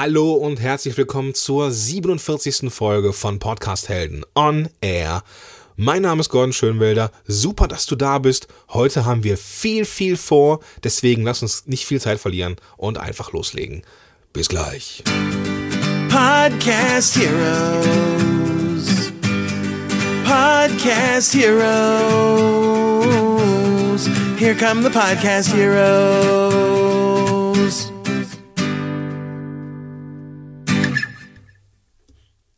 Hallo und herzlich willkommen zur 47. Folge von Podcast Helden on Air. Mein Name ist Gordon Schönwelder. Super, dass du da bist. Heute haben wir viel, viel vor. Deswegen lass uns nicht viel Zeit verlieren und einfach loslegen. Bis gleich. Podcast Heroes. Podcast Heroes. Here come the Podcast Heroes.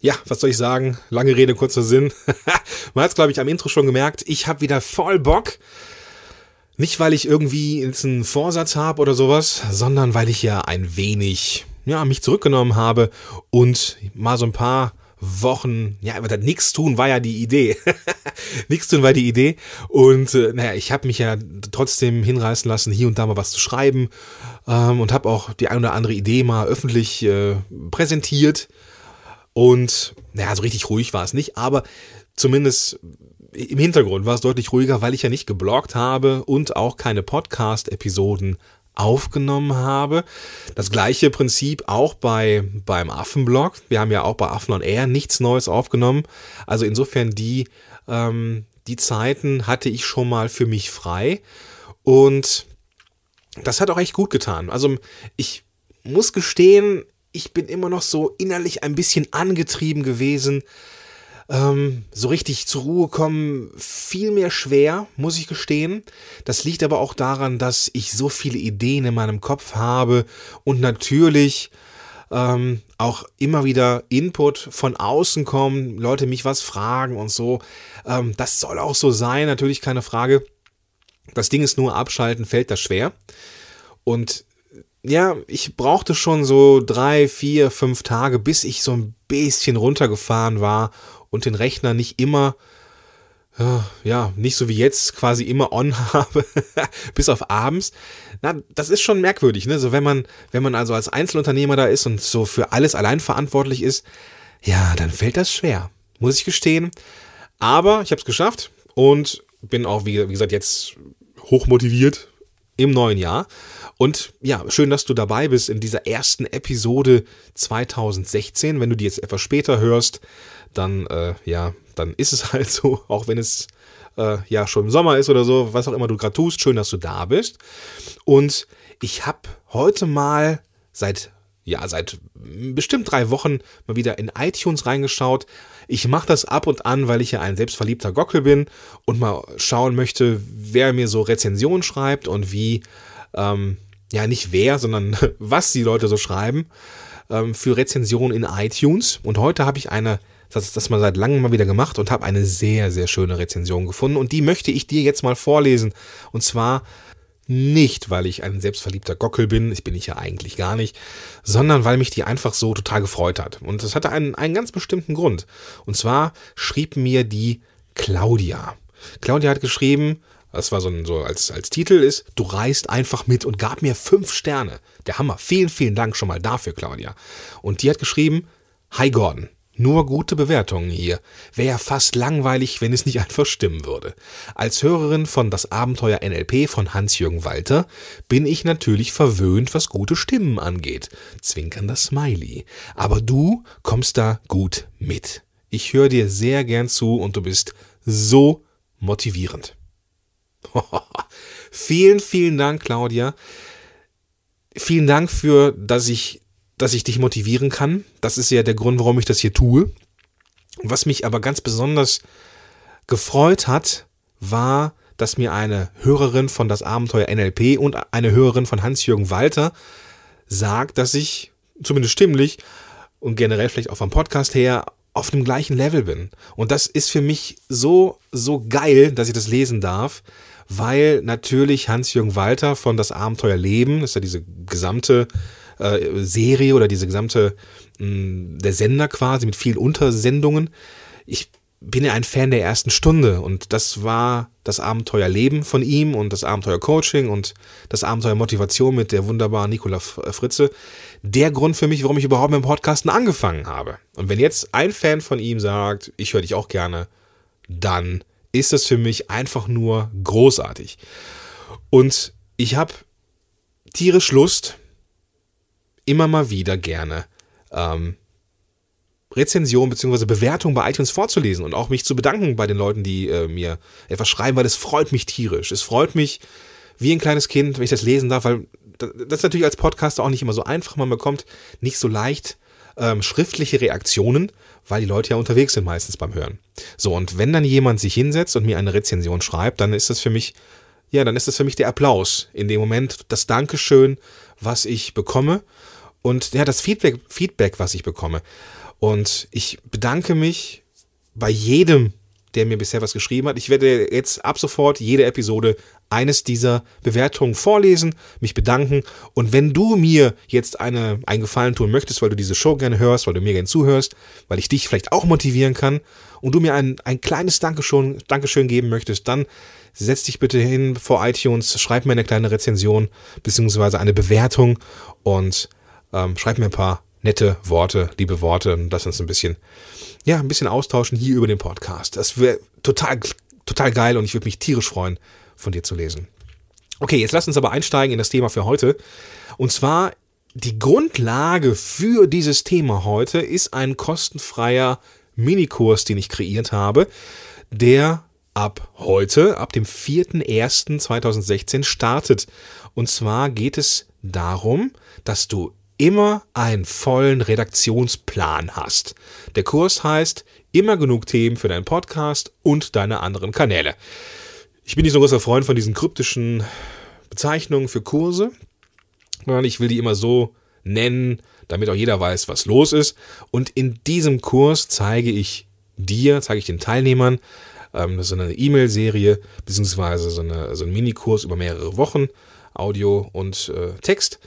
Ja, was soll ich sagen? Lange Rede, kurzer Sinn. Man hat es, glaube ich, am Intro schon gemerkt. Ich habe wieder voll Bock. Nicht, weil ich irgendwie jetzt einen Vorsatz habe oder sowas, sondern weil ich ja ein wenig, ja, mich zurückgenommen habe und mal so ein paar Wochen, ja, aber nichts tun war ja die Idee. nichts tun war die Idee. Und äh, naja, ich habe mich ja trotzdem hinreißen lassen, hier und da mal was zu schreiben ähm, und habe auch die ein oder andere Idee mal öffentlich äh, präsentiert. Und naja, so richtig ruhig war es nicht, aber zumindest im Hintergrund war es deutlich ruhiger, weil ich ja nicht gebloggt habe und auch keine Podcast-Episoden aufgenommen habe. Das gleiche Prinzip auch bei beim Affenblog. Wir haben ja auch bei Affen on Air nichts Neues aufgenommen. Also insofern die ähm, die Zeiten hatte ich schon mal für mich frei und das hat auch echt gut getan. Also ich muss gestehen, ich bin immer noch so innerlich ein bisschen angetrieben gewesen. Ähm, so richtig zur Ruhe kommen, viel mehr schwer, muss ich gestehen. Das liegt aber auch daran, dass ich so viele Ideen in meinem Kopf habe und natürlich ähm, auch immer wieder Input von außen kommen, Leute mich was fragen und so. Ähm, das soll auch so sein, natürlich keine Frage. Das Ding ist nur, abschalten fällt das schwer. Und ja, ich brauchte schon so drei, vier, fünf Tage, bis ich so ein bisschen runtergefahren war und den Rechner nicht immer, ja, nicht so wie jetzt quasi immer on habe, bis auf abends. Na, das ist schon merkwürdig, ne? So wenn man, wenn man also als Einzelunternehmer da ist und so für alles allein verantwortlich ist, ja, dann fällt das schwer, muss ich gestehen. Aber ich habe es geschafft und bin auch, wie, wie gesagt, jetzt hochmotiviert im neuen Jahr. Und ja, schön, dass du dabei bist in dieser ersten Episode 2016. Wenn du die jetzt etwas später hörst, dann äh, ja, dann ist es halt so, auch wenn es äh, ja schon im Sommer ist oder so, was auch immer du gerade tust. Schön, dass du da bist. Und ich habe heute mal seit ja, seit bestimmt drei Wochen mal wieder in iTunes reingeschaut. Ich mache das ab und an, weil ich ja ein selbstverliebter Gockel bin und mal schauen möchte, wer mir so Rezensionen schreibt und wie ähm, ja nicht wer, sondern was die Leute so schreiben ähm, für Rezensionen in iTunes. Und heute habe ich eine, das ist das mal seit langem mal wieder gemacht und habe eine sehr, sehr schöne Rezension gefunden. Und die möchte ich dir jetzt mal vorlesen. Und zwar nicht, weil ich ein selbstverliebter Gockel bin, ich bin ich ja eigentlich gar nicht, sondern weil mich die einfach so total gefreut hat. Und das hatte einen, einen ganz bestimmten Grund. Und zwar schrieb mir die Claudia. Claudia hat geschrieben, das war so, ein, so als, als Titel ist, du reist einfach mit und gab mir fünf Sterne. Der Hammer. Vielen, vielen Dank schon mal dafür, Claudia. Und die hat geschrieben, Hi Gordon. Nur gute Bewertungen hier. Wäre ja fast langweilig, wenn es nicht einfach stimmen würde. Als Hörerin von Das Abenteuer NLP von Hans-Jürgen Walter bin ich natürlich verwöhnt, was gute Stimmen angeht. Zwinkernder Smiley. Aber du kommst da gut mit. Ich höre dir sehr gern zu und du bist so motivierend. vielen, vielen Dank, Claudia. Vielen Dank für, dass ich, dass ich dich motivieren kann. Das ist ja der Grund, warum ich das hier tue. Was mich aber ganz besonders gefreut hat, war, dass mir eine Hörerin von das Abenteuer NLP und eine Hörerin von Hans-Jürgen Walter sagt, dass ich zumindest stimmlich und generell vielleicht auch vom Podcast her auf dem gleichen Level bin. Und das ist für mich so, so geil, dass ich das lesen darf, weil natürlich Hans-Jürgen Walter von Das Abenteuer Leben, das ist ja diese gesamte äh, Serie oder diese gesamte, mh, mm, der Sender quasi mit vielen Untersendungen. Ich bin ja ein Fan der ersten Stunde und das war das Abenteuer Leben von ihm und das Abenteuer Coaching und das Abenteuer Motivation mit der wunderbaren Nicola äh, Fritze. Der Grund für mich, warum ich überhaupt mit dem Podcasten angefangen habe. Und wenn jetzt ein Fan von ihm sagt, ich höre dich auch gerne, dann ist das für mich einfach nur großartig. Und ich habe tierisch Lust, immer mal wieder gerne ähm, Rezension bzw. Bewertung bei iTunes vorzulesen und auch mich zu bedanken bei den Leuten, die äh, mir etwas schreiben, weil es freut mich tierisch. Es freut mich wie ein kleines Kind, wenn ich das lesen darf, weil das ist natürlich als Podcaster auch nicht immer so einfach. Man bekommt nicht so leicht ähm, schriftliche Reaktionen, weil die Leute ja unterwegs sind meistens beim Hören. So, und wenn dann jemand sich hinsetzt und mir eine Rezension schreibt, dann ist das für mich, ja, dann ist das für mich der Applaus. In dem Moment das Dankeschön, was ich bekomme und ja, das Feedback, Feedback, was ich bekomme. Und ich bedanke mich bei jedem, der mir bisher was geschrieben hat. Ich werde jetzt ab sofort jede Episode eines dieser Bewertungen vorlesen, mich bedanken. Und wenn du mir jetzt eine, einen Gefallen tun möchtest, weil du diese Show gerne hörst, weil du mir gerne zuhörst, weil ich dich vielleicht auch motivieren kann und du mir ein, ein kleines Dankeschön, Dankeschön geben möchtest, dann setz dich bitte hin vor iTunes, schreib mir eine kleine Rezension beziehungsweise eine Bewertung und ähm, schreib mir ein paar nette Worte, liebe Worte und lass uns ein bisschen, ja, ein bisschen austauschen hier über den Podcast. Das wäre total, total geil und ich würde mich tierisch freuen, von dir zu lesen. Okay, jetzt lass uns aber einsteigen in das Thema für heute. Und zwar die Grundlage für dieses Thema heute ist ein kostenfreier Minikurs, den ich kreiert habe, der ab heute, ab dem 4.1.2016 startet. Und zwar geht es darum, dass du immer einen vollen Redaktionsplan hast. Der Kurs heißt immer genug Themen für deinen Podcast und deine anderen Kanäle. Ich bin nicht so ein großer Freund von diesen kryptischen Bezeichnungen für Kurse, sondern ich will die immer so nennen, damit auch jeder weiß, was los ist. Und in diesem Kurs zeige ich dir, zeige ich den Teilnehmern, ähm, das ist eine E-Mail-Serie, beziehungsweise so, eine, so ein Minikurs über mehrere Wochen, Audio und äh, Text,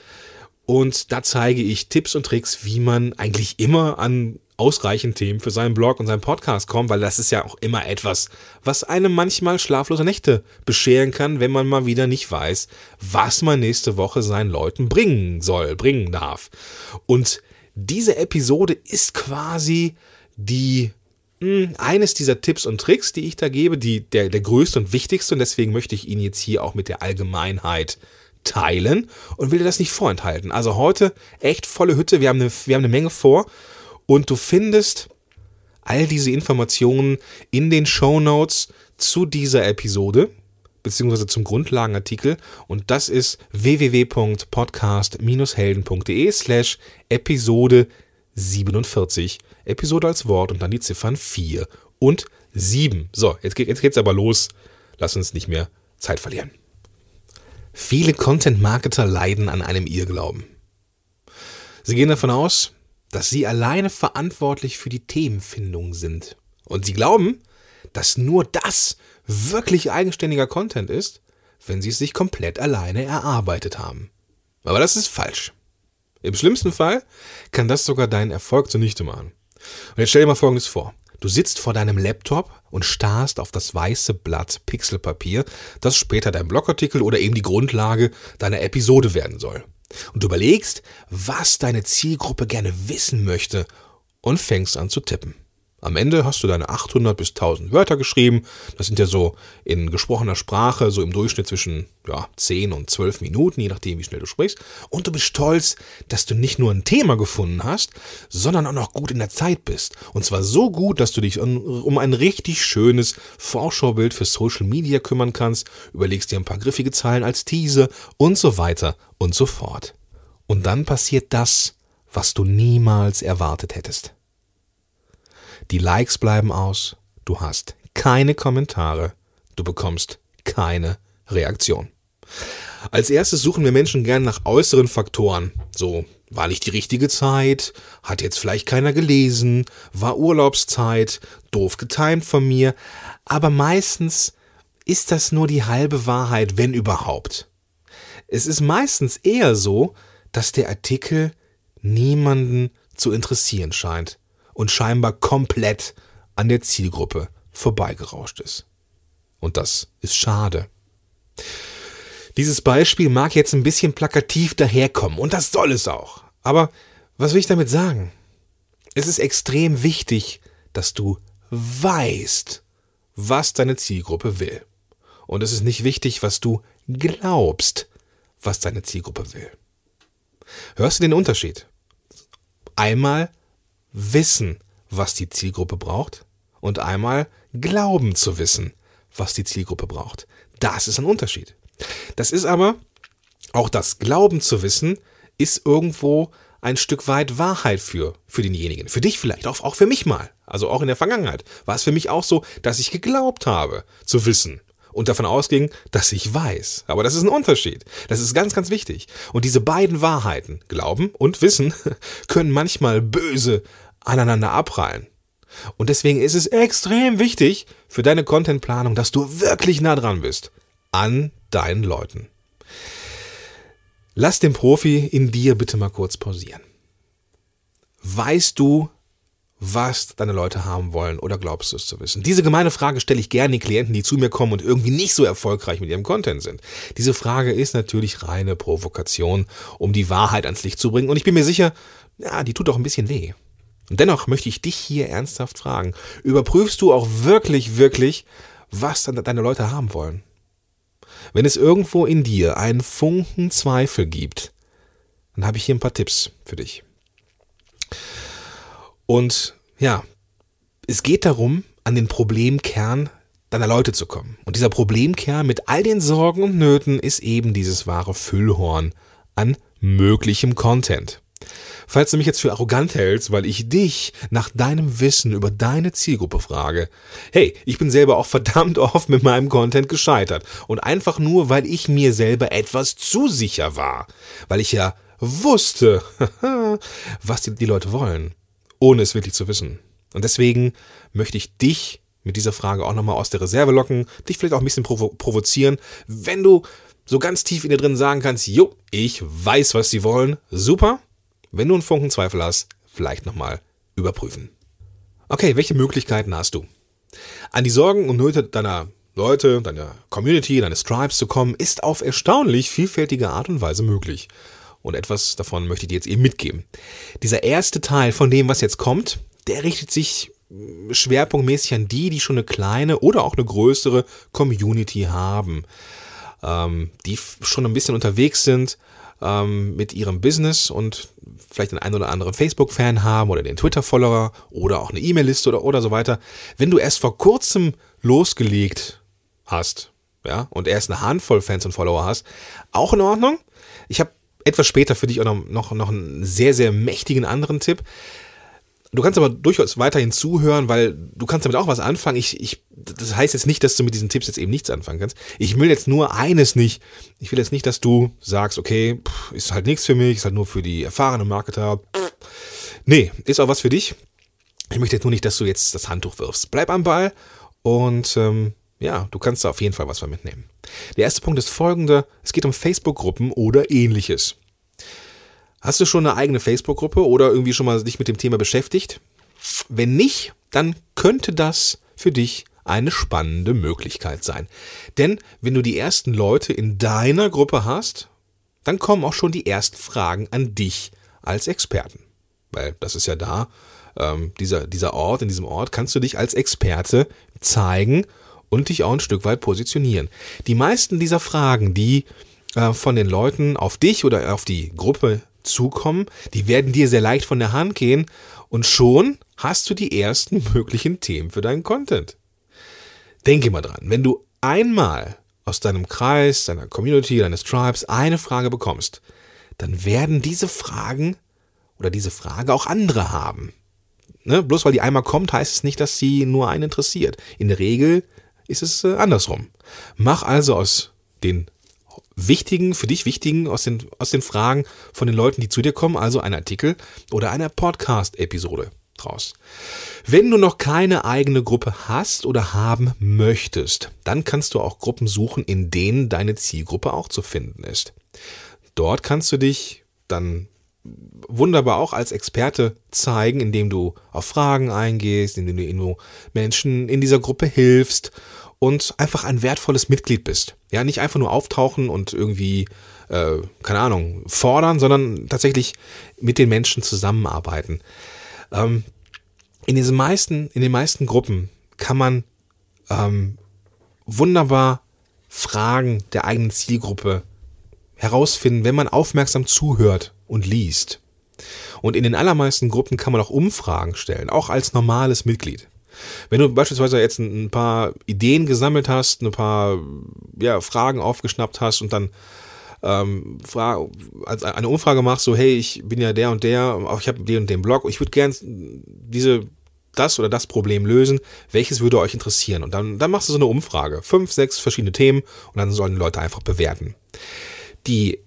und da zeige ich Tipps und Tricks, wie man eigentlich immer an ausreichend Themen für seinen Blog und seinen Podcast kommt, weil das ist ja auch immer etwas, was einem manchmal schlaflose Nächte bescheren kann, wenn man mal wieder nicht weiß, was man nächste Woche seinen Leuten bringen soll, bringen darf. Und diese Episode ist quasi die hm, eines dieser Tipps und Tricks, die ich da gebe, die der der größte und wichtigste und deswegen möchte ich ihn jetzt hier auch mit der Allgemeinheit teilen und will dir das nicht vorenthalten. Also heute echt volle Hütte, wir haben eine, wir haben eine Menge vor und du findest all diese Informationen in den Show Notes zu dieser Episode beziehungsweise zum Grundlagenartikel und das ist www.podcast-helden.de slash Episode 47. Episode als Wort und dann die Ziffern 4 und 7. So, jetzt, geht, jetzt geht's aber los. Lass uns nicht mehr Zeit verlieren. Viele Content-Marketer leiden an einem Irrglauben. Sie gehen davon aus, dass sie alleine verantwortlich für die Themenfindung sind. Und sie glauben, dass nur das wirklich eigenständiger Content ist, wenn sie es sich komplett alleine erarbeitet haben. Aber das ist falsch. Im schlimmsten Fall kann das sogar deinen Erfolg zunichte machen. Und jetzt stell dir mal Folgendes vor. Du sitzt vor deinem Laptop und starrst auf das weiße Blatt Pixelpapier, das später dein Blogartikel oder eben die Grundlage deiner Episode werden soll. Und du überlegst, was deine Zielgruppe gerne wissen möchte und fängst an zu tippen. Am Ende hast du deine 800 bis 1000 Wörter geschrieben. Das sind ja so in gesprochener Sprache so im Durchschnitt zwischen ja, 10 und 12 Minuten, je nachdem, wie schnell du sprichst. Und du bist stolz, dass du nicht nur ein Thema gefunden hast, sondern auch noch gut in der Zeit bist. Und zwar so gut, dass du dich um ein richtig schönes Vorschaubild für Social Media kümmern kannst, überlegst dir ein paar griffige Zeilen als Teaser und so weiter und so fort. Und dann passiert das, was du niemals erwartet hättest. Die Likes bleiben aus, du hast keine Kommentare, du bekommst keine Reaktion. Als erstes suchen wir Menschen gern nach äußeren Faktoren. So, war nicht die richtige Zeit, hat jetzt vielleicht keiner gelesen, war Urlaubszeit, doof getimt von mir, aber meistens ist das nur die halbe Wahrheit, wenn überhaupt. Es ist meistens eher so, dass der Artikel niemanden zu interessieren scheint und scheinbar komplett an der Zielgruppe vorbeigerauscht ist. Und das ist schade. Dieses Beispiel mag jetzt ein bisschen plakativ daherkommen und das soll es auch. Aber was will ich damit sagen? Es ist extrem wichtig, dass du weißt, was deine Zielgruppe will. Und es ist nicht wichtig, was du glaubst, was deine Zielgruppe will. Hörst du den Unterschied? Einmal wissen, was die Zielgruppe braucht und einmal glauben zu wissen, was die Zielgruppe braucht. Das ist ein Unterschied. Das ist aber, auch das Glauben zu wissen, ist irgendwo ein Stück weit Wahrheit für, für denjenigen. Für dich vielleicht, auch, auch für mich mal. Also auch in der Vergangenheit war es für mich auch so, dass ich geglaubt habe zu wissen und davon ausging, dass ich weiß. Aber das ist ein Unterschied. Das ist ganz, ganz wichtig. Und diese beiden Wahrheiten, Glauben und Wissen, können manchmal böse aneinander abprallen. Und deswegen ist es extrem wichtig für deine Contentplanung, dass du wirklich nah dran bist an deinen Leuten. Lass den Profi in dir bitte mal kurz pausieren. Weißt du, was deine Leute haben wollen oder glaubst du es zu wissen? Diese gemeine Frage stelle ich gerne den Klienten, die zu mir kommen und irgendwie nicht so erfolgreich mit ihrem Content sind. Diese Frage ist natürlich reine Provokation, um die Wahrheit ans Licht zu bringen und ich bin mir sicher, ja, die tut auch ein bisschen weh. Und dennoch möchte ich dich hier ernsthaft fragen, überprüfst du auch wirklich, wirklich, was deine Leute haben wollen? Wenn es irgendwo in dir einen Funken Zweifel gibt, dann habe ich hier ein paar Tipps für dich. Und ja, es geht darum, an den Problemkern deiner Leute zu kommen. Und dieser Problemkern mit all den Sorgen und Nöten ist eben dieses wahre Füllhorn an möglichem Content. Falls du mich jetzt für arrogant hältst, weil ich dich nach deinem Wissen über deine Zielgruppe frage, hey, ich bin selber auch verdammt oft mit meinem Content gescheitert. Und einfach nur, weil ich mir selber etwas zu sicher war. Weil ich ja wusste, was die, Leute wollen ohne es wirklich zu wissen. Und deswegen möchte ich dich mit dieser Frage auch nochmal aus der Reserve locken, dich vielleicht auch ein bisschen provo provozieren, wenn du so ganz tief in dir drin sagen kannst, jo, ich weiß, was sie wollen, super. Wenn du einen Funken Zweifel hast, vielleicht nochmal überprüfen. Okay, welche Möglichkeiten hast du? An die Sorgen und Nöte deiner Leute, deiner Community, deines Tribes zu kommen, ist auf erstaunlich vielfältige Art und Weise möglich. Und etwas davon möchte ich dir jetzt eben mitgeben. Dieser erste Teil von dem, was jetzt kommt, der richtet sich mm, schwerpunktmäßig an die, die schon eine kleine oder auch eine größere Community haben, ähm, die schon ein bisschen unterwegs sind ähm, mit ihrem Business und vielleicht den einen oder anderen Facebook-Fan haben oder den Twitter-Follower oder auch eine E-Mail-Liste oder, oder so weiter. Wenn du erst vor kurzem losgelegt hast, ja, und erst eine Handvoll Fans und Follower hast, auch in Ordnung. Ich habe etwas später für dich auch noch, noch, noch einen sehr, sehr mächtigen anderen Tipp. Du kannst aber durchaus weiterhin zuhören, weil du kannst damit auch was anfangen. Ich, ich, das heißt jetzt nicht, dass du mit diesen Tipps jetzt eben nichts anfangen kannst. Ich will jetzt nur eines nicht. Ich will jetzt nicht, dass du sagst, okay, pff, ist halt nichts für mich, ist halt nur für die erfahrenen Marketer. Pff. Nee, ist auch was für dich. Ich möchte jetzt nur nicht, dass du jetzt das Handtuch wirfst. Bleib am Ball und ähm, ja, du kannst da auf jeden Fall was von mitnehmen. Der erste Punkt ist folgender. Es geht um Facebook-Gruppen oder ähnliches. Hast du schon eine eigene Facebook-Gruppe oder irgendwie schon mal dich mit dem Thema beschäftigt? Wenn nicht, dann könnte das für dich eine spannende Möglichkeit sein. Denn wenn du die ersten Leute in deiner Gruppe hast, dann kommen auch schon die ersten Fragen an dich als Experten. Weil das ist ja da, ähm, dieser, dieser Ort, in diesem Ort kannst du dich als Experte zeigen und dich auch ein Stück weit positionieren. Die meisten dieser Fragen, die äh, von den Leuten auf dich oder auf die Gruppe zukommen, die werden dir sehr leicht von der Hand gehen und schon hast du die ersten möglichen Themen für deinen Content. Denke mal dran, wenn du einmal aus deinem Kreis, deiner Community, deines Tribes eine Frage bekommst, dann werden diese Fragen oder diese Frage auch andere haben. Ne? Bloß weil die einmal kommt, heißt es nicht, dass sie nur einen interessiert. In der Regel ist es äh, andersrum. Mach also aus den wichtigen, für dich wichtigen, aus den, aus den Fragen von den Leuten, die zu dir kommen, also ein Artikel oder eine Podcast-Episode draus. Wenn du noch keine eigene Gruppe hast oder haben möchtest, dann kannst du auch Gruppen suchen, in denen deine Zielgruppe auch zu finden ist. Dort kannst du dich dann wunderbar auch als Experte zeigen, indem du auf Fragen eingehst, indem du Menschen in dieser Gruppe hilfst und einfach ein wertvolles Mitglied bist. Ja, nicht einfach nur auftauchen und irgendwie, äh, keine Ahnung, fordern, sondern tatsächlich mit den Menschen zusammenarbeiten. Ähm, in diesen meisten, in den meisten Gruppen kann man ähm, wunderbar Fragen der eigenen Zielgruppe herausfinden, wenn man aufmerksam zuhört und liest. Und in den allermeisten Gruppen kann man auch Umfragen stellen, auch als normales Mitglied. Wenn du beispielsweise jetzt ein paar Ideen gesammelt hast, ein paar ja, Fragen aufgeschnappt hast und dann ähm, eine Umfrage machst, so hey, ich bin ja der und der, ich habe den und den Blog, ich würde gern diese das oder das Problem lösen, welches würde euch interessieren? Und dann, dann machst du so eine Umfrage, fünf, sechs verschiedene Themen und dann sollen Leute einfach bewerten. Die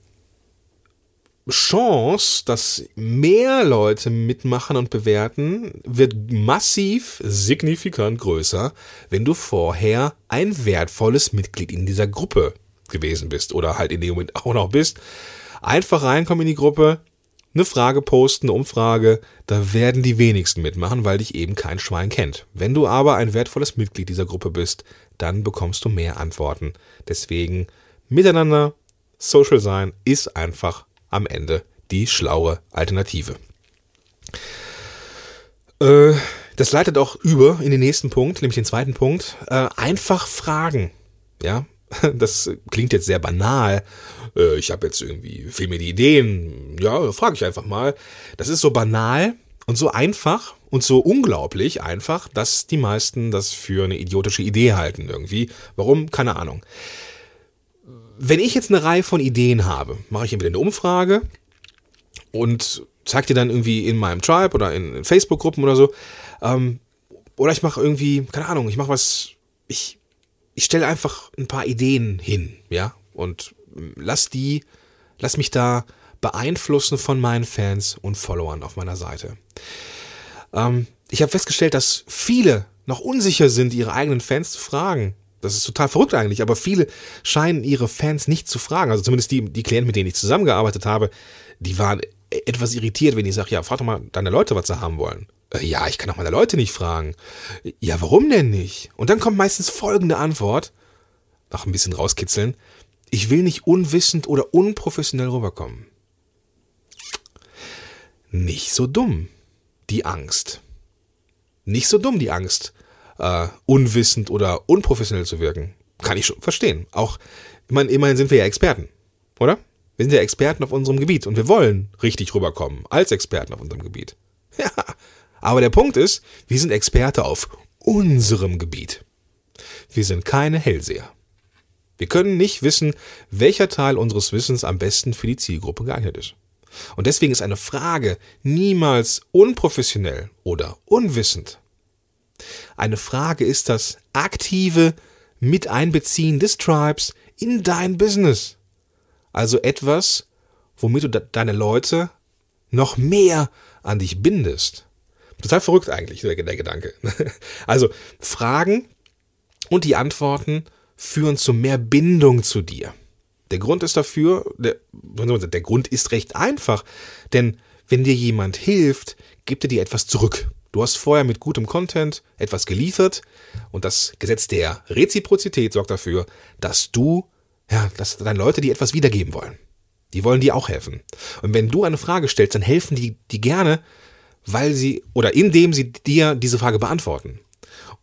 Chance, dass mehr Leute mitmachen und bewerten, wird massiv signifikant größer, wenn du vorher ein wertvolles Mitglied in dieser Gruppe gewesen bist oder halt in dem Moment auch noch bist. Einfach reinkommen in die Gruppe, eine Frage posten, eine Umfrage, da werden die wenigsten mitmachen, weil dich eben kein Schwein kennt. Wenn du aber ein wertvolles Mitglied dieser Gruppe bist, dann bekommst du mehr Antworten. Deswegen miteinander Social sein ist einfach am Ende die schlaue Alternative. Äh, das leitet auch über in den nächsten Punkt, nämlich den zweiten Punkt. Äh, einfach fragen. Ja, das klingt jetzt sehr banal. Äh, ich habe jetzt irgendwie, fehlen mir die Ideen. Ja, frage ich einfach mal. Das ist so banal und so einfach und so unglaublich einfach, dass die meisten das für eine idiotische Idee halten irgendwie. Warum? Keine Ahnung. Wenn ich jetzt eine Reihe von Ideen habe, mache ich entweder eine Umfrage und zeige dir dann irgendwie in meinem Tribe oder in, Facebook-Gruppen oder so. Ähm, oder ich mache irgendwie, keine Ahnung, ich mache was, ich ich stelle einfach ein paar Ideen hin, ja, und lass die, lass mich da beeinflussen von meinen Fans und Followern auf meiner Seite. Ähm, ich habe festgestellt, dass viele noch unsicher sind, ihre eigenen Fans zu fragen. Das ist total verrückt eigentlich, aber viele scheinen ihre Fans nicht zu fragen. Also zumindest die, die Klienten, mit denen ich zusammengearbeitet habe, die waren etwas irritiert, wenn ich sage, ja, frag doch mal deine Leute, was sie haben wollen. Äh, ja, ich kann auch meine Leute nicht fragen. Ja, warum denn nicht? Und dann kommt meistens folgende Antwort, nach ein bisschen rauskitzeln, ich will nicht unwissend oder unprofessionell rüberkommen. Nicht so dumm, die Angst. Nicht so dumm, die Angst, äh, unwissend oder unprofessionell zu wirken. Kann ich schon verstehen. Auch, ich meine, immerhin sind wir ja Experten, oder? Wir sind ja Experten auf unserem Gebiet und wir wollen richtig rüberkommen, als Experten auf unserem Gebiet. Ja, aber der Punkt ist, wir sind Experte auf unserem Gebiet. Wir sind keine Hellseher. Wir können nicht wissen, welcher Teil unseres Wissens am besten für die Zielgruppe geeignet ist. Und deswegen ist eine Frage niemals unprofessionell oder unwissend. Eine Frage ist das aktive Miteinbeziehen des Tribes in dein Business. Also etwas, womit du deine Leute noch mehr an dich bindest. Total verrückt eigentlich, der, der Gedanke. Also Fragen und die Antworten führen zu mehr Bindung zu dir. Der Grund ist dafür, der, der Grund ist recht einfach, denn wenn dir jemand hilft, gibt er dir etwas zurück. Du hast vorher mit gutem Content etwas geliefert und das Gesetz der Reziprozität sorgt dafür, dass du, ja, dass deine Leute dir etwas wiedergeben wollen. Die wollen dir auch helfen. Und wenn du eine Frage stellst, dann helfen die, die gerne, weil sie oder indem sie dir diese Frage beantworten.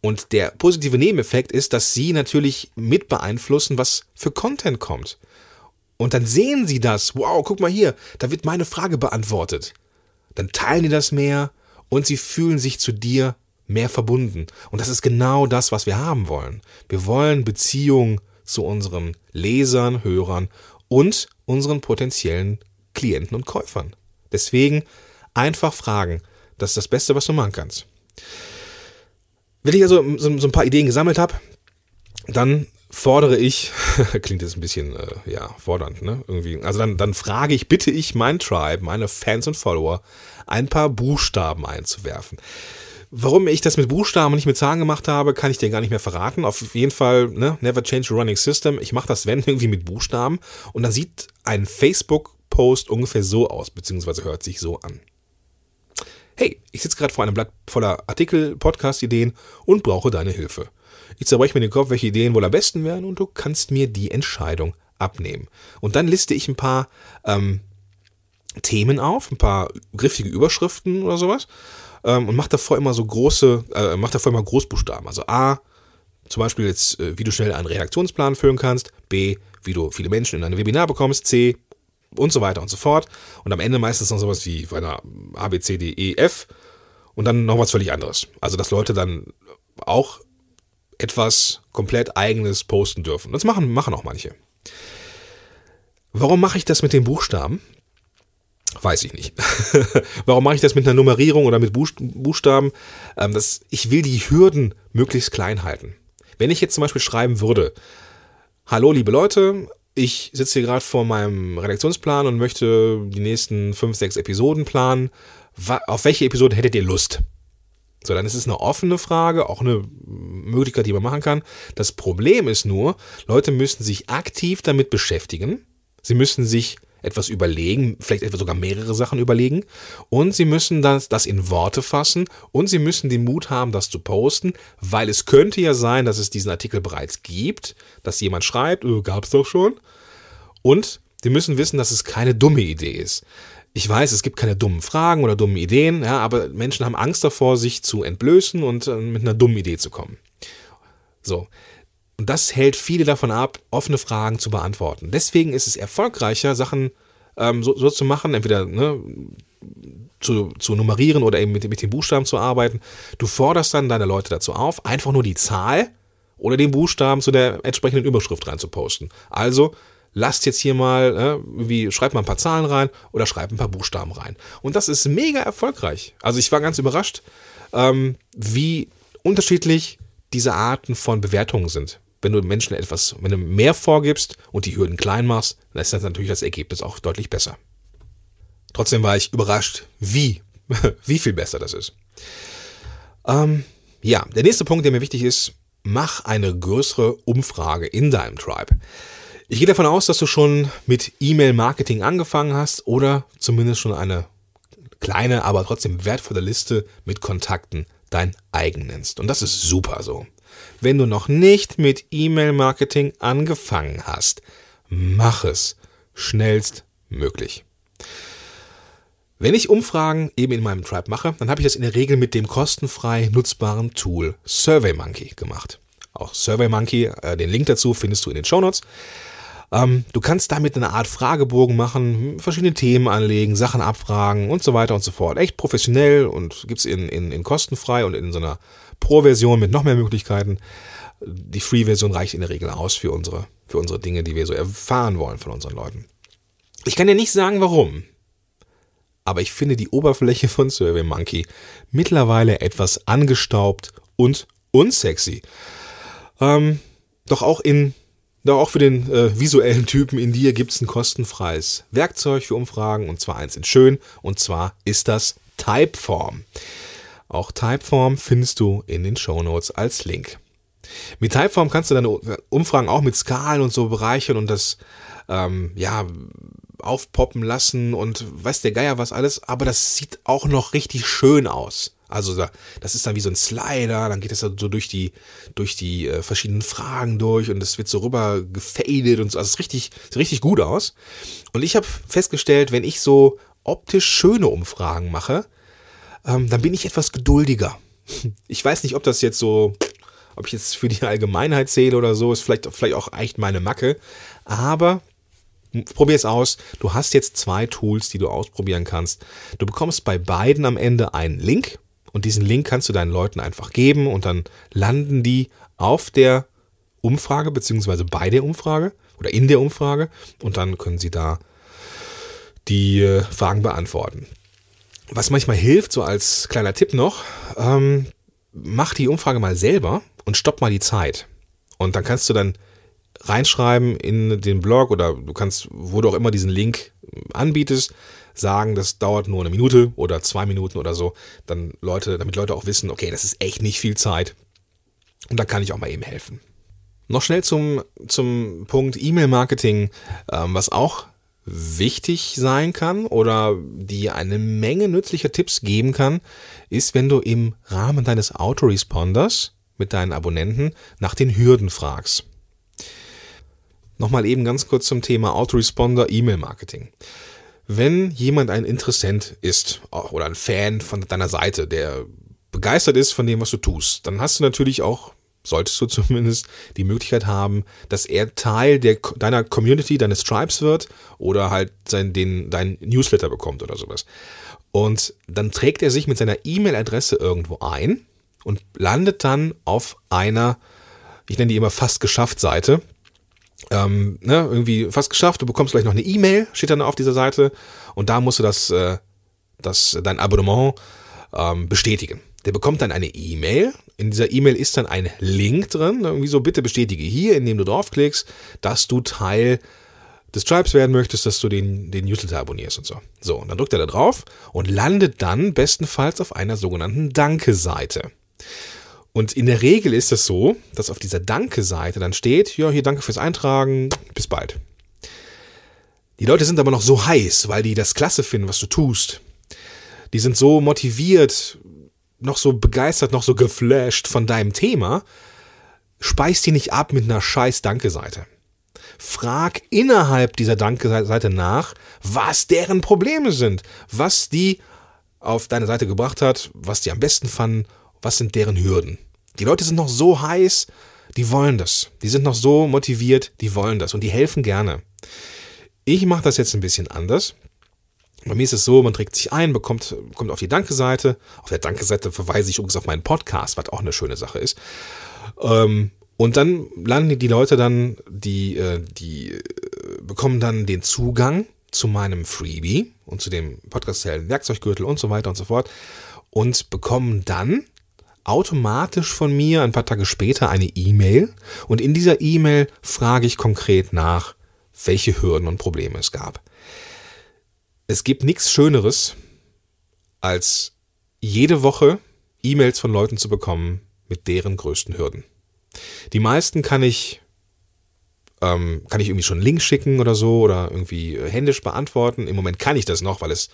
Und der positive Nebeneffekt ist, dass sie natürlich mit beeinflussen, was für Content kommt. Und dann sehen sie das. Wow, guck mal hier, da wird meine Frage beantwortet. Dann teilen die das mehr und sie fühlen sich zu dir mehr verbunden. Und das ist genau das, was wir haben wollen. Wir wollen Beziehung zu unseren Lesern, Hörern und unseren potenziellen Klienten und Käufern. Deswegen einfach fragen, das ist das Beste, was du machen kannst. Wenn ich also so, so ein paar Ideen gesammelt habe, dann fordere ich, klingt jetzt ein bisschen, äh, ja, fordernd, ne? Irgendwie. Also dann, dann frage ich, bitte ich mein Tribe, meine Fans und Follower, ein paar Buchstaben einzuwerfen. Warum ich das mit Buchstaben und nicht mit Zahlen gemacht habe, kann ich dir gar nicht mehr verraten. Auf jeden Fall, ne, never change a running system. Ich mache das, wenn, irgendwie mit Buchstaben. Und dann sieht ein Facebook-Post ungefähr so aus, beziehungsweise hört sich so an hey, ich sitze gerade vor einem Blatt voller Artikel, Podcast-Ideen und brauche deine Hilfe. Ich zerbreche mir den Kopf, welche Ideen wohl am besten wären und du kannst mir die Entscheidung abnehmen. Und dann liste ich ein paar ähm, Themen auf, ein paar griffige Überschriften oder sowas ähm, und mache davor immer so große, äh, mach davor immer Großbuchstaben. Also A, zum Beispiel jetzt, äh, wie du schnell einen Reaktionsplan füllen kannst, B, wie du viele Menschen in ein Webinar bekommst, C, und so weiter und so fort. Und am Ende meistens noch sowas wie bei einer A, B, C, D, E, F und dann noch was völlig anderes. Also, dass Leute dann auch etwas komplett eigenes posten dürfen. Das machen, machen auch manche. Warum mache ich das mit den Buchstaben? Weiß ich nicht. Warum mache ich das mit einer Nummerierung oder mit Buchstaben? Ähm, das, ich will die Hürden möglichst klein halten. Wenn ich jetzt zum Beispiel schreiben würde, hallo liebe Leute, ich sitze hier gerade vor meinem Redaktionsplan und möchte die nächsten fünf, sechs Episoden planen. Auf welche Episode hättet ihr Lust? So, dann ist es eine offene Frage, auch eine Möglichkeit, die man machen kann. Das Problem ist nur, Leute müssen sich aktiv damit beschäftigen. Sie müssen sich etwas überlegen, vielleicht etwa sogar mehrere Sachen überlegen. Und sie müssen das, das in Worte fassen und sie müssen den Mut haben, das zu posten, weil es könnte ja sein, dass es diesen Artikel bereits gibt, dass jemand schreibt, oh, gab es doch schon. Und sie müssen wissen, dass es keine dumme Idee ist. Ich weiß, es gibt keine dummen Fragen oder dummen Ideen, ja, aber Menschen haben Angst davor, sich zu entblößen und äh, mit einer dummen Idee zu kommen. So. Und das hält viele davon ab, offene Fragen zu beantworten. Deswegen ist es erfolgreicher, Sachen ähm, so, so, zu machen, entweder ne, zu, zu nummerieren oder eben mit, mit den Buchstaben zu arbeiten. Du forderst dann deine Leute dazu auf, einfach nur die Zahl oder den Buchstaben zu der entsprechenden Überschrift reinzuposten. Also lasst jetzt hier mal, äh, wie schreibt mal ein paar Zahlen rein oder schreibt ein paar Buchstaben rein. Und das ist mega erfolgreich. Also ich war ganz überrascht, ähm, wie unterschiedlich diese Arten von Bewertungen sind wenn du Menschen etwas, wenn du mehr vorgibst und die Hürden klein machst, dann ist das natürlich das Ergebnis auch deutlich besser. Trotzdem war ich überrascht, wie, wie viel besser das ist. Ähm, ja, der nächste Punkt, der mir wichtig ist, mach eine größere Umfrage in deinem Tribe. Ich gehe davon aus, dass du schon mit E-Mail-Marketing angefangen hast oder zumindest schon eine kleine, aber trotzdem wertvolle Liste mit Kontakten dein eigen nennst. Und das ist super so. Wenn du noch nicht mit E-Mail-Marketing angefangen hast, mach es schnellstmöglich. Wenn ich Umfragen eben in meinem Tribe mache, dann habe ich das in der Regel mit dem kostenfrei nutzbaren Tool SurveyMonkey gemacht. Auch SurveyMonkey, äh, den Link dazu findest du in den Show Notes. Ähm, du kannst damit eine Art Fragebogen machen, verschiedene Themen anlegen, Sachen abfragen und so weiter und so fort. Echt professionell und gibt es in, in, in kostenfrei und in so einer Pro-Version mit noch mehr Möglichkeiten. Die Free-Version reicht in der Regel aus für unsere, für unsere Dinge, die wir so erfahren wollen von unseren Leuten. Ich kann dir nicht sagen, warum. Aber ich finde die Oberfläche von SurveyMonkey mittlerweile etwas angestaubt und unsexy. Ähm, doch auch in doch auch für den äh, visuellen Typen in dir gibt es ein kostenfreies Werkzeug für Umfragen und zwar eins in schön und zwar ist das Typeform. Auch Typeform findest du in den Show Notes als Link. Mit Typeform kannst du deine Umfragen auch mit Skalen und so bereichern und das ähm, ja aufpoppen lassen und weiß der Geier was alles, aber das sieht auch noch richtig schön aus. Also das ist dann wie so ein Slider, dann geht es so durch die durch die äh, verschiedenen Fragen durch und es wird so rüber gefadet und so. Also es richtig, sieht richtig gut aus. Und ich habe festgestellt, wenn ich so optisch schöne Umfragen mache, ähm, dann bin ich etwas geduldiger. Ich weiß nicht, ob das jetzt so, ob ich jetzt für die Allgemeinheit zähle oder so, ist vielleicht, vielleicht auch echt meine Macke. Aber probier es aus. Du hast jetzt zwei Tools, die du ausprobieren kannst. Du bekommst bei beiden am Ende einen Link und diesen Link kannst du deinen Leuten einfach geben und dann landen die auf der Umfrage beziehungsweise bei der Umfrage oder in der Umfrage und dann können sie da die äh, Fragen beantworten. Was manchmal hilft, so als kleiner Tipp noch, ähm, mach die Umfrage mal selber und stopp mal die Zeit. Und dann kannst du dann reinschreiben in den Blog oder du kannst, wo du auch immer diesen Link anbietest, sagen, das dauert nur eine Minute oder zwei Minuten oder so, dann Leute, damit Leute auch wissen, okay, das ist echt nicht viel Zeit. Und da kann ich auch mal eben helfen. Noch schnell zum, zum Punkt E-Mail-Marketing, ähm, was auch wichtig sein kann oder die eine Menge nützlicher Tipps geben kann, ist, wenn du im Rahmen deines Autoresponders mit deinen Abonnenten nach den Hürden fragst. Nochmal eben ganz kurz zum Thema Autoresponder E-Mail Marketing. Wenn jemand ein Interessent ist oder ein Fan von deiner Seite, der begeistert ist von dem, was du tust, dann hast du natürlich auch solltest du zumindest die Möglichkeit haben, dass er Teil der, deiner Community, deines Tribes wird oder halt sein, den, dein Newsletter bekommt oder sowas. Und dann trägt er sich mit seiner E-Mail-Adresse irgendwo ein und landet dann auf einer, ich nenne die immer fast geschafft Seite. Ähm, ne, irgendwie fast geschafft, du bekommst gleich noch eine E-Mail, steht dann auf dieser Seite und da musst du das, äh, das dein Abonnement ähm, bestätigen. Der bekommt dann eine E-Mail. In dieser E-Mail ist dann ein Link drin. Irgendwie so, bitte bestätige hier, indem du draufklickst, dass du Teil des Tribes werden möchtest, dass du den, den Newsletter abonnierst und so. So, und dann drückt er da drauf und landet dann bestenfalls auf einer sogenannten Danke-Seite. Und in der Regel ist es so, dass auf dieser Danke-Seite dann steht, ja, hier danke fürs Eintragen, bis bald. Die Leute sind aber noch so heiß, weil die das klasse finden, was du tust. Die sind so motiviert, noch so begeistert, noch so geflasht von deinem Thema, speist die nicht ab mit einer scheiß Danke-Seite. Frag innerhalb dieser Danke-Seite nach, was deren Probleme sind, was die auf deine Seite gebracht hat, was die am besten fanden, was sind deren Hürden. Die Leute sind noch so heiß, die wollen das. Die sind noch so motiviert, die wollen das und die helfen gerne. Ich mache das jetzt ein bisschen anders. Bei mir ist es so, man trägt sich ein, bekommt, kommt auf die Danke-Seite. Auf der Danke-Seite verweise ich übrigens auf meinen Podcast, was auch eine schöne Sache ist. Ähm, und dann landen die Leute dann, die, äh, die äh, bekommen dann den Zugang zu meinem Freebie und zu dem Podcast Werkzeuggürtel und so weiter und so fort und bekommen dann automatisch von mir ein paar Tage später eine E-Mail und in dieser E-Mail frage ich konkret nach, welche Hürden und Probleme es gab es gibt nichts Schöneres, als jede Woche E-Mails von Leuten zu bekommen mit deren größten Hürden. Die meisten kann ich ähm, kann ich irgendwie schon einen Link schicken oder so oder irgendwie händisch beantworten. Im Moment kann ich das noch, weil es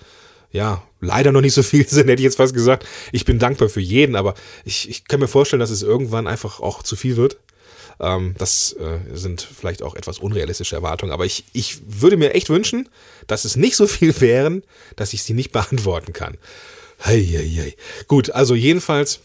ja leider noch nicht so viel sind, hätte ich jetzt fast gesagt. Ich bin dankbar für jeden, aber ich, ich kann mir vorstellen, dass es irgendwann einfach auch zu viel wird. Ähm, das äh, sind vielleicht auch etwas unrealistische Erwartungen, aber ich, ich würde mir echt wünschen, dass es nicht so viel wären, dass ich sie nicht beantworten kann. Hei, hei, hei. Gut, also jedenfalls,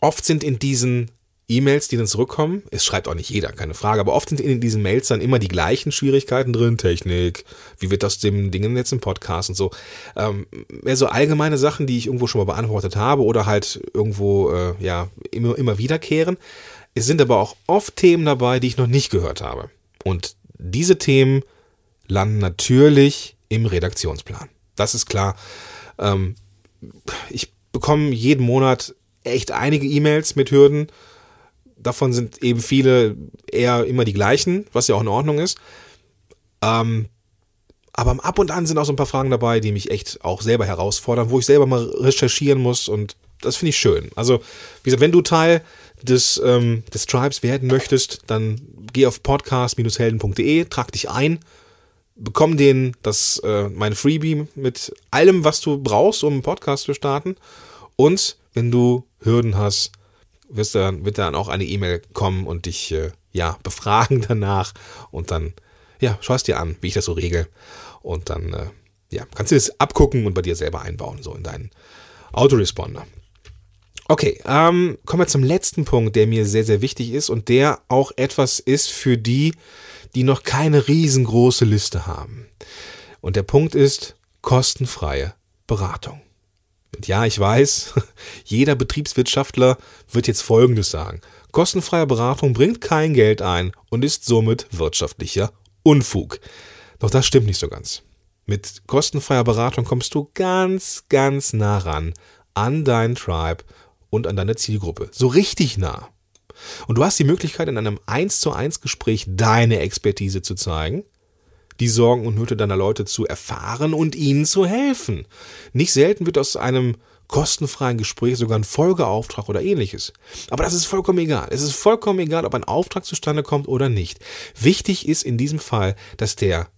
oft sind in diesen E-Mails, die dann zurückkommen, es schreibt auch nicht jeder, keine Frage, aber oft sind in diesen Mails dann immer die gleichen Schwierigkeiten drin, Technik, wie wird das dem Dingen jetzt im Podcast und so. Ähm, mehr so allgemeine Sachen, die ich irgendwo schon mal beantwortet habe oder halt irgendwo, äh, ja, immer, immer wiederkehren. Es sind aber auch oft Themen dabei, die ich noch nicht gehört habe. Und diese Themen landen natürlich im Redaktionsplan. Das ist klar. Ähm, ich bekomme jeden Monat echt einige E-Mails mit Hürden. Davon sind eben viele eher immer die gleichen, was ja auch in Ordnung ist. Ähm, aber ab und an sind auch so ein paar Fragen dabei, die mich echt auch selber herausfordern, wo ich selber mal recherchieren muss und das finde ich schön. Also, wie gesagt, wenn du Teil des, ähm, des Tribes werden möchtest, dann geh auf podcast-helden.de, trag dich ein, bekomm den, das, äh, mein Freebie mit allem, was du brauchst, um einen Podcast zu starten. Und wenn du Hürden hast, wirst dann, wird dann auch eine E-Mail kommen und dich äh, ja befragen danach und dann ja schaust dir an, wie ich das so regel und dann äh, ja kannst du das abgucken und bei dir selber einbauen so in deinen Autoresponder. Okay, ähm, kommen wir zum letzten Punkt, der mir sehr, sehr wichtig ist und der auch etwas ist für die, die noch keine riesengroße Liste haben. Und der Punkt ist kostenfreie Beratung. Ja, ich weiß, jeder Betriebswirtschaftler wird jetzt Folgendes sagen. Kostenfreie Beratung bringt kein Geld ein und ist somit wirtschaftlicher Unfug. Doch das stimmt nicht so ganz. Mit kostenfreier Beratung kommst du ganz, ganz nah ran an dein Tribe und an deine Zielgruppe. So richtig nah. Und du hast die Möglichkeit, in einem 1 zu 1 Gespräch deine Expertise zu zeigen, die Sorgen und Nöte deiner Leute zu erfahren und ihnen zu helfen. Nicht selten wird aus einem kostenfreien Gespräch sogar ein Folgeauftrag oder ähnliches. Aber das ist vollkommen egal. Es ist vollkommen egal, ob ein Auftrag zustande kommt oder nicht. Wichtig ist in diesem Fall, dass der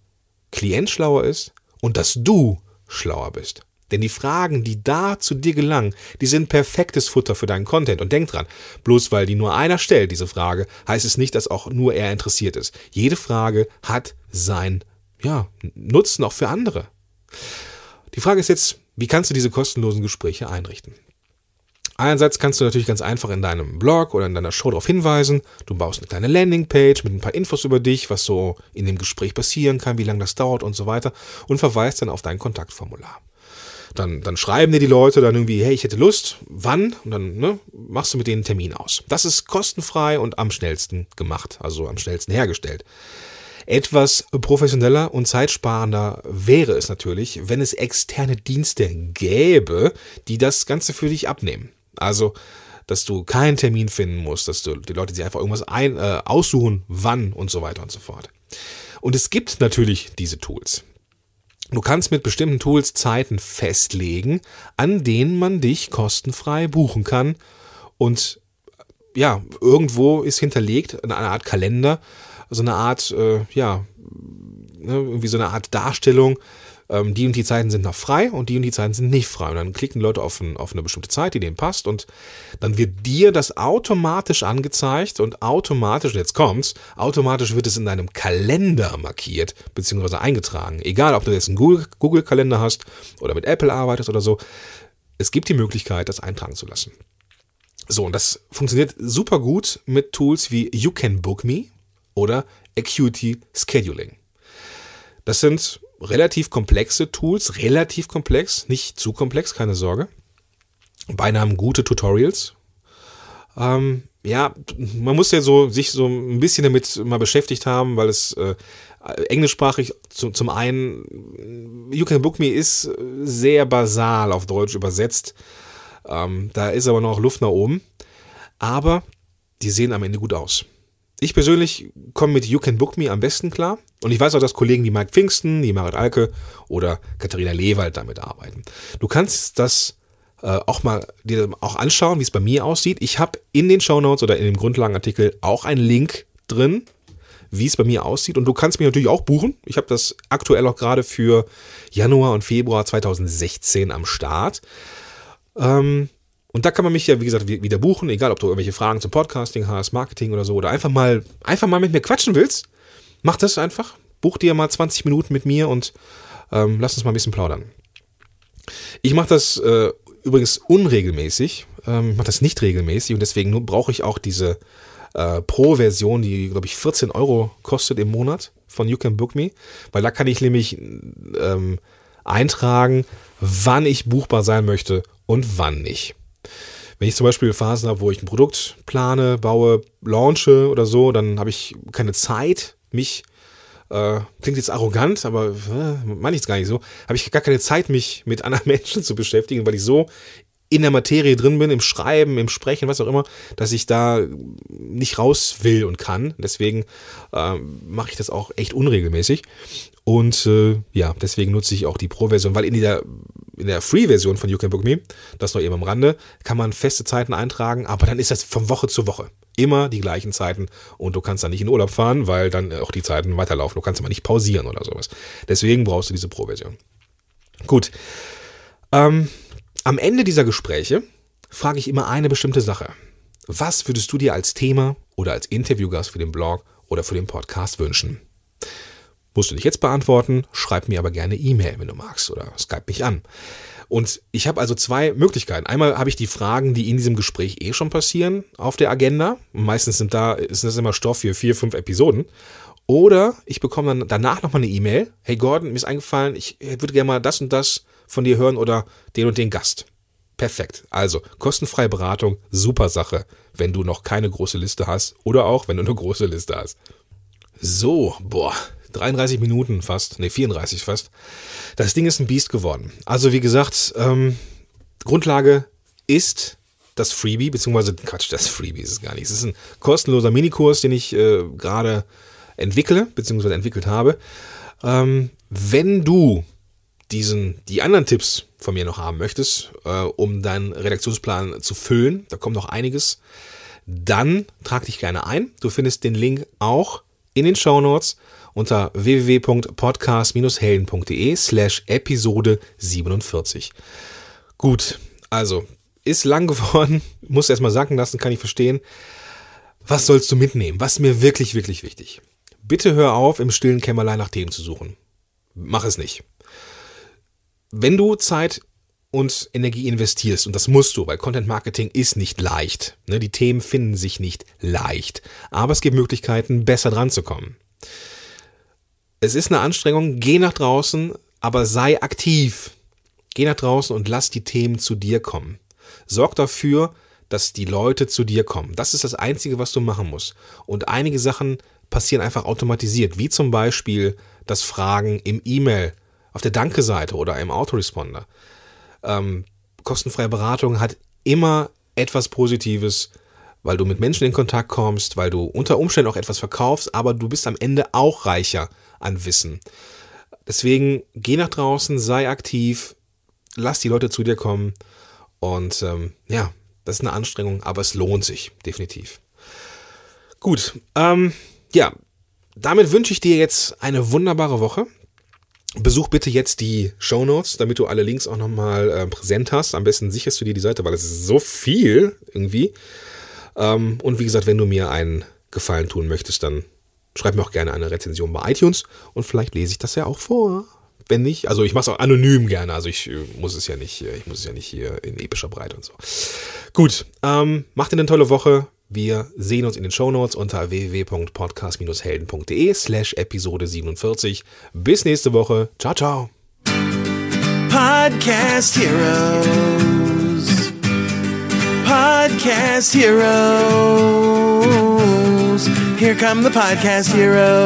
Klient schlauer ist und dass du schlauer bist. Denn die Fragen, die da zu dir gelangen, die sind perfektes Futter für deinen Content. Und denk dran, bloß weil die nur einer stellt, diese Frage, heißt es nicht, dass auch nur er interessiert ist. Jede Frage hat sein, ja, Nutzen auch für andere. Die Frage ist jetzt, wie kannst du diese kostenlosen Gespräche einrichten? Einerseits kannst du natürlich ganz einfach in deinem Blog oder in deiner Show darauf hinweisen. Du baust eine kleine Landingpage mit ein paar Infos über dich, was so in dem Gespräch passieren kann, wie lange das dauert und so weiter und verweist dann auf dein Kontaktformular. Dann, dann schreiben dir die Leute dann irgendwie, hey, ich hätte Lust, wann? Und dann ne, machst du mit denen einen Termin aus. Das ist kostenfrei und am schnellsten gemacht, also am schnellsten hergestellt. Etwas professioneller und zeitsparender wäre es natürlich, wenn es externe Dienste gäbe, die das Ganze für dich abnehmen. Also, dass du keinen Termin finden musst, dass du die Leute sich einfach irgendwas ein, äh, aussuchen, wann und so weiter und so fort. Und es gibt natürlich diese Tools. Du kannst mit bestimmten Tools Zeiten festlegen, an denen man dich kostenfrei buchen kann. Und ja, irgendwo ist hinterlegt eine Art Kalender, so eine Art, äh, ja, ne, irgendwie so eine Art Darstellung, ähm, die und die Zeiten sind noch frei und die und die Zeiten sind nicht frei. Und dann klicken Leute auf, ein, auf eine bestimmte Zeit, die denen passt und dann wird dir das automatisch angezeigt und automatisch, jetzt kommt's, automatisch wird es in deinem Kalender markiert bzw. eingetragen. Egal, ob du jetzt einen Google-Kalender hast oder mit Apple arbeitest oder so. Es gibt die Möglichkeit, das eintragen zu lassen. So, und das funktioniert super gut mit Tools wie You Can Book Me oder Acuity Scheduling. Das sind relativ komplexe Tools, relativ komplex, nicht zu komplex, keine Sorge. Beinahe gute Tutorials. Ähm, ja, man muss ja so sich so ein bisschen damit mal beschäftigt haben, weil es äh, englischsprachig zu, zum einen You Can Book Me ist sehr basal auf Deutsch übersetzt. Ähm, da ist aber noch Luft nach oben. Aber die sehen am Ende gut aus. Ich persönlich komme mit You Can Book Me am besten klar. Und ich weiß auch, dass Kollegen wie Mike Pfingsten, die Marit Alke oder Katharina Lewald damit arbeiten. Du kannst das äh, auch mal dir auch anschauen, wie es bei mir aussieht. Ich habe in den Shownotes oder in dem Grundlagenartikel auch einen Link drin, wie es bei mir aussieht. Und du kannst mich natürlich auch buchen. Ich habe das aktuell auch gerade für Januar und Februar 2016 am Start. Ähm, und da kann man mich ja, wie gesagt, wieder buchen, egal ob du irgendwelche Fragen zum Podcasting hast, Marketing oder so, oder einfach mal, einfach mal mit mir quatschen willst. Mach das einfach. Buch dir mal 20 Minuten mit mir und ähm, lass uns mal ein bisschen plaudern. Ich mache das äh, übrigens unregelmäßig. Ähm, ich mache das nicht regelmäßig und deswegen brauche ich auch diese äh, Pro-Version, die, glaube ich, 14 Euro kostet im Monat von You Can Book Me, weil da kann ich nämlich ähm, eintragen, wann ich buchbar sein möchte und wann nicht. Wenn ich zum Beispiel Phasen habe, wo ich ein Produkt plane, baue, launche oder so, dann habe ich keine Zeit, mich, äh, klingt jetzt arrogant, aber äh, meine ich es gar nicht so, habe ich gar keine Zeit, mich mit anderen Menschen zu beschäftigen, weil ich so in der Materie drin bin, im Schreiben, im Sprechen, was auch immer, dass ich da nicht raus will und kann. Deswegen äh, mache ich das auch echt unregelmäßig. Und äh, ja, deswegen nutze ich auch die Pro-Version, weil in der, in der Free-Version von You Can Book Me, das noch eben am Rande, kann man feste Zeiten eintragen, aber dann ist das von Woche zu Woche. Immer die gleichen Zeiten und du kannst dann nicht in Urlaub fahren, weil dann auch die Zeiten weiterlaufen. Du kannst aber nicht pausieren oder sowas. Deswegen brauchst du diese Pro-Version. Gut. Ähm, am Ende dieser Gespräche frage ich immer eine bestimmte Sache. Was würdest du dir als Thema oder als Interviewgast für den Blog oder für den Podcast wünschen? Musst du nicht jetzt beantworten, schreib mir aber gerne E-Mail, wenn du magst, oder Skype mich an. Und ich habe also zwei Möglichkeiten. Einmal habe ich die Fragen, die in diesem Gespräch eh schon passieren, auf der Agenda. Meistens sind da, ist das immer Stoff für vier, fünf Episoden. Oder ich bekomme dann danach nochmal eine E-Mail. Hey Gordon, mir ist eingefallen, ich würde gerne mal das und das von dir hören oder den und den Gast. Perfekt. Also, kostenfreie Beratung, super Sache, wenn du noch keine große Liste hast oder auch, wenn du eine große Liste hast. So, boah, 33 Minuten fast, ne 34 fast. Das Ding ist ein Biest geworden. Also wie gesagt, ähm, Grundlage ist das Freebie, beziehungsweise Quatsch, das Freebie ist es gar nicht. Es ist ein kostenloser Minikurs, den ich äh, gerade entwickle, beziehungsweise entwickelt habe. Ähm, wenn du diesen, die anderen Tipps von mir noch haben möchtest, äh, um deinen Redaktionsplan zu füllen, da kommt noch einiges, dann trag dich gerne ein. Du findest den Link auch in den Show Notes unter www.podcast-helden.de slash Episode 47. Gut, also ist lang geworden, muss erstmal sacken lassen, kann ich verstehen. Was sollst du mitnehmen? Was ist mir wirklich, wirklich wichtig? Bitte hör auf, im stillen Kämmerlein nach Themen zu suchen. Mach es nicht. Wenn du Zeit und Energie investierst, und das musst du, weil Content Marketing ist nicht leicht. Ne? Die Themen finden sich nicht leicht. Aber es gibt Möglichkeiten, besser dran zu kommen. Es ist eine Anstrengung, geh nach draußen, aber sei aktiv. Geh nach draußen und lass die Themen zu dir kommen. Sorg dafür, dass die Leute zu dir kommen. Das ist das Einzige, was du machen musst. Und einige Sachen passieren einfach automatisiert, wie zum Beispiel das Fragen im E-Mail, auf der Danke-Seite oder im Autoresponder ähm, kostenfreie Beratung hat immer etwas Positives, weil du mit Menschen in Kontakt kommst, weil du unter Umständen auch etwas verkaufst, aber du bist am Ende auch reicher an Wissen. Deswegen geh nach draußen, sei aktiv, lass die Leute zu dir kommen und ähm, ja, das ist eine Anstrengung, aber es lohnt sich definitiv. Gut, ähm, ja, damit wünsche ich dir jetzt eine wunderbare Woche. Besuch bitte jetzt die Show Notes, damit du alle Links auch nochmal äh, präsent hast. Am besten sicherst du dir die Seite, weil es ist so viel irgendwie. Ähm, und wie gesagt, wenn du mir einen Gefallen tun möchtest, dann schreib mir auch gerne eine Rezension bei iTunes und vielleicht lese ich das ja auch vor. Wenn nicht, also ich mache es auch anonym gerne, also ich äh, muss es ja nicht, äh, ich muss es ja nicht hier in epischer Breite und so. Gut, ähm, macht eine tolle Woche. Wir sehen uns in den Shownotes unter www.podcast-helden.de slash Episode 47. Bis nächste Woche. Ciao, ciao. Podcast Heroes. Podcast Heroes. Here come the Podcast Heroes.